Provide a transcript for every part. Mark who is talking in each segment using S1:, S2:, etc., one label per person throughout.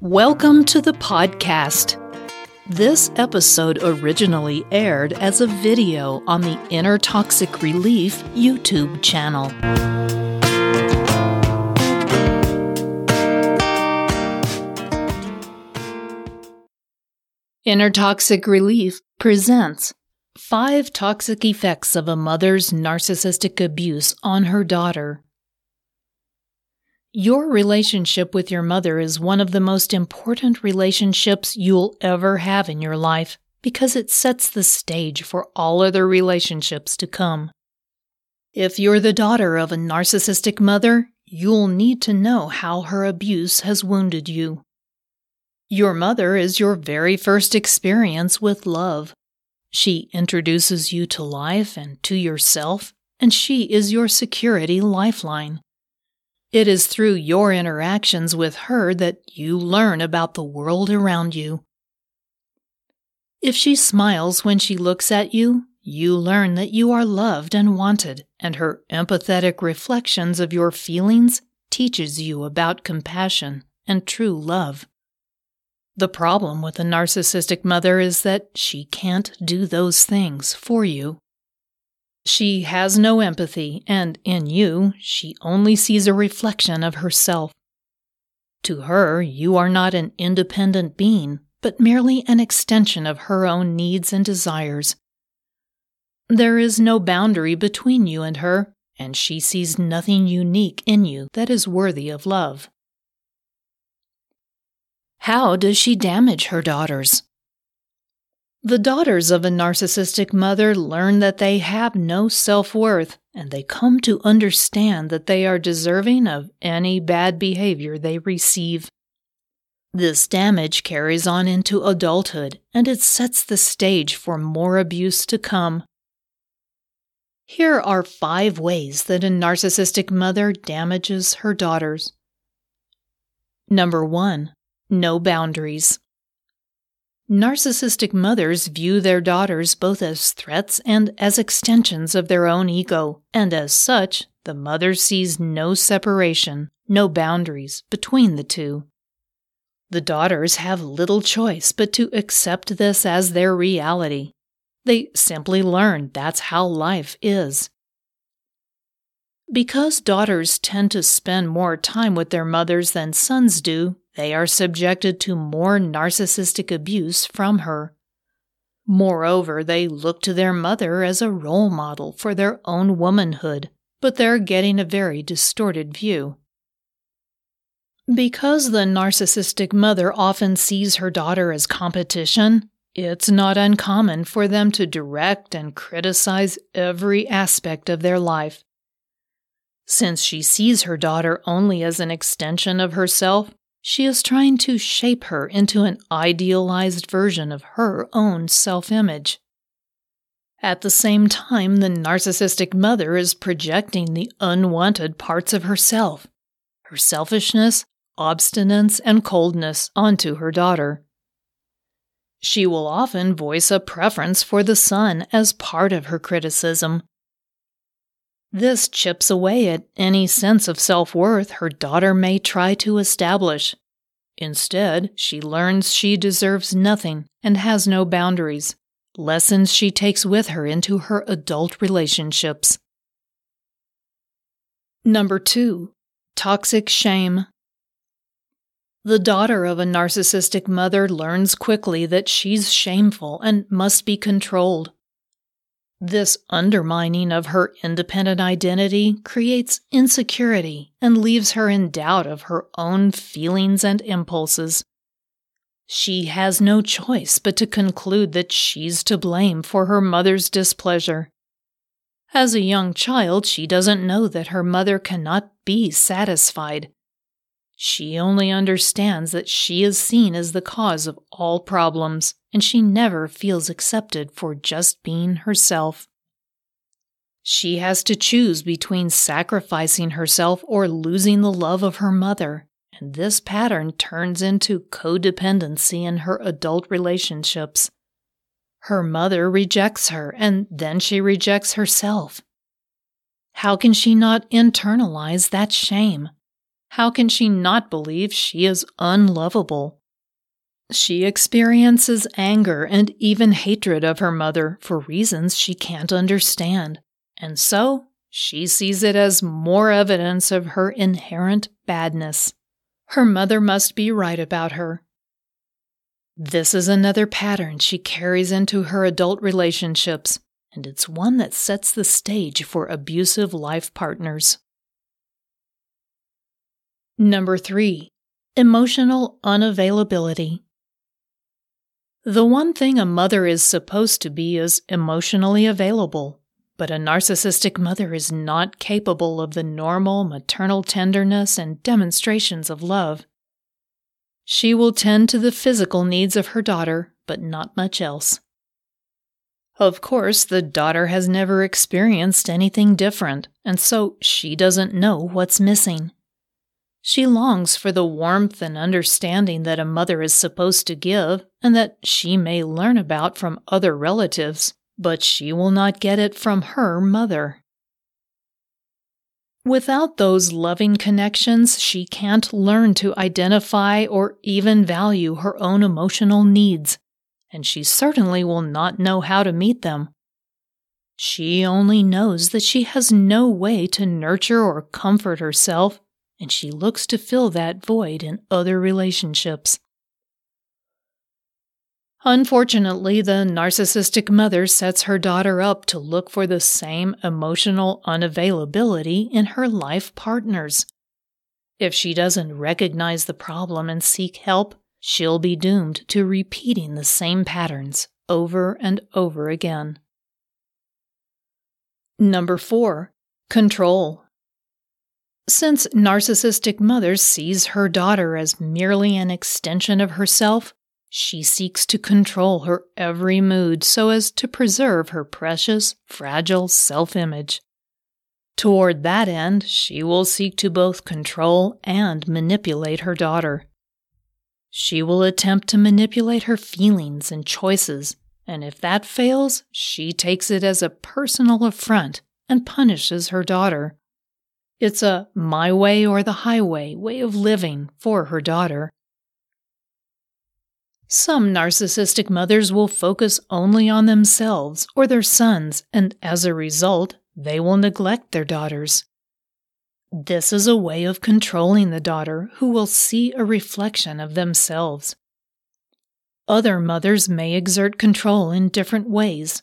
S1: Welcome to the podcast. This episode originally aired as a video on the Inner Toxic Relief YouTube channel. Inner Toxic Relief presents Five Toxic Effects of a Mother's Narcissistic Abuse on Her Daughter. Your relationship with your mother is one of the most important relationships you'll ever have in your life because it sets the stage for all other relationships to come. If you're the daughter of a narcissistic mother, you'll need to know how her abuse has wounded you. Your mother is your very first experience with love. She introduces you to life and to yourself, and she is your security lifeline. It is through your interactions with her that you learn about the world around you. If she smiles when she looks at you, you learn that you are loved and wanted, and her empathetic reflections of your feelings teaches you about compassion and true love. The problem with a narcissistic mother is that she can't do those things for you. She has no empathy, and in you, she only sees a reflection of herself. To her, you are not an independent being, but merely an extension of her own needs and desires. There is no boundary between you and her, and she sees nothing unique in you that is worthy of love. How does she damage her daughters? The daughters of a narcissistic mother learn that they have no self worth, and they come to understand that they are deserving of any bad behavior they receive. This damage carries on into adulthood, and it sets the stage for more abuse to come. Here are five ways that a narcissistic mother damages her daughters. Number one, no boundaries. Narcissistic mothers view their daughters both as threats and as extensions of their own ego, and as such, the mother sees no separation, no boundaries between the two. The daughters have little choice but to accept this as their reality. They simply learn that's how life is. Because daughters tend to spend more time with their mothers than sons do, they are subjected to more narcissistic abuse from her. Moreover, they look to their mother as a role model for their own womanhood, but they're getting a very distorted view. Because the narcissistic mother often sees her daughter as competition, it's not uncommon for them to direct and criticize every aspect of their life. Since she sees her daughter only as an extension of herself, she is trying to shape her into an idealized version of her own self image. At the same time, the narcissistic mother is projecting the unwanted parts of herself, her selfishness, obstinance, and coldness onto her daughter. She will often voice a preference for the son as part of her criticism, this chips away at any sense of self worth her daughter may try to establish. Instead, she learns she deserves nothing and has no boundaries, lessons she takes with her into her adult relationships. Number two, toxic shame. The daughter of a narcissistic mother learns quickly that she's shameful and must be controlled. This undermining of her independent identity creates insecurity and leaves her in doubt of her own feelings and impulses. She has no choice but to conclude that she's to blame for her mother's displeasure. As a young child, she doesn't know that her mother cannot be satisfied. She only understands that she is seen as the cause of all problems and she never feels accepted for just being herself. She has to choose between sacrificing herself or losing the love of her mother, and this pattern turns into codependency in her adult relationships. Her mother rejects her, and then she rejects herself. How can she not internalize that shame? How can she not believe she is unlovable? She experiences anger and even hatred of her mother for reasons she can't understand, and so she sees it as more evidence of her inherent badness. Her mother must be right about her. This is another pattern she carries into her adult relationships, and it's one that sets the stage for abusive life partners. Number three, emotional unavailability. The one thing a mother is supposed to be is emotionally available, but a narcissistic mother is not capable of the normal maternal tenderness and demonstrations of love. She will tend to the physical needs of her daughter, but not much else. Of course, the daughter has never experienced anything different, and so she doesn't know what's missing. She longs for the warmth and understanding that a mother is supposed to give and that she may learn about from other relatives, but she will not get it from her mother. Without those loving connections, she can't learn to identify or even value her own emotional needs, and she certainly will not know how to meet them. She only knows that she has no way to nurture or comfort herself and she looks to fill that void in other relationships. Unfortunately, the narcissistic mother sets her daughter up to look for the same emotional unavailability in her life partners. If she doesn't recognize the problem and seek help, she'll be doomed to repeating the same patterns over and over again. Number four, control. Since narcissistic mother sees her daughter as merely an extension of herself, she seeks to control her every mood so as to preserve her precious, fragile self image. Toward that end, she will seek to both control and manipulate her daughter. She will attempt to manipulate her feelings and choices, and if that fails, she takes it as a personal affront and punishes her daughter. It's a my way or the highway way of living for her daughter. Some narcissistic mothers will focus only on themselves or their sons, and as a result, they will neglect their daughters. This is a way of controlling the daughter who will see a reflection of themselves. Other mothers may exert control in different ways,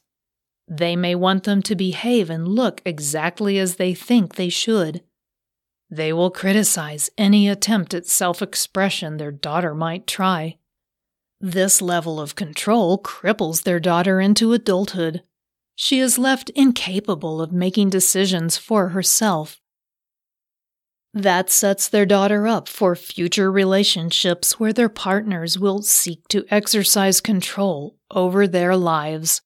S1: they may want them to behave and look exactly as they think they should. They will criticize any attempt at self expression their daughter might try. This level of control cripples their daughter into adulthood. She is left incapable of making decisions for herself. That sets their daughter up for future relationships where their partners will seek to exercise control over their lives.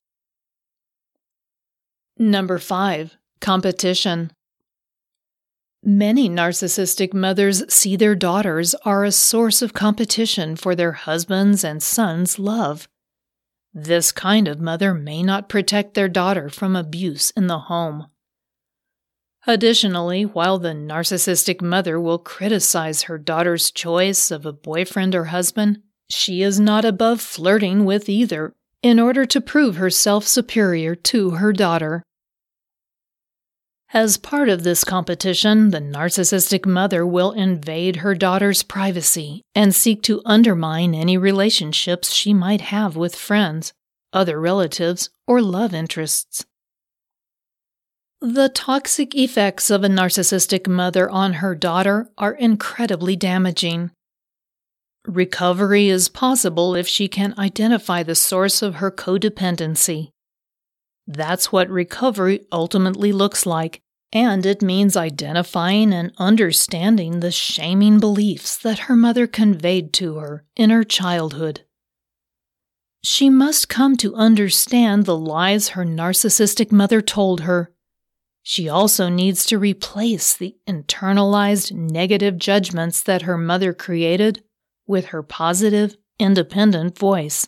S1: Number five, competition. Many narcissistic mothers see their daughters are a source of competition for their husbands' and sons' love. This kind of mother may not protect their daughter from abuse in the home. Additionally, while the narcissistic mother will criticize her daughter's choice of a boyfriend or husband, she is not above flirting with either in order to prove herself superior to her daughter. As part of this competition, the narcissistic mother will invade her daughter's privacy and seek to undermine any relationships she might have with friends, other relatives, or love interests. The toxic effects of a narcissistic mother on her daughter are incredibly damaging. Recovery is possible if she can identify the source of her codependency that's what recovery ultimately looks like, and it means identifying and understanding the shaming beliefs that her mother conveyed to her in her childhood. She must come to understand the lies her narcissistic mother told her. She also needs to replace the internalized negative judgments that her mother created with her positive, independent voice.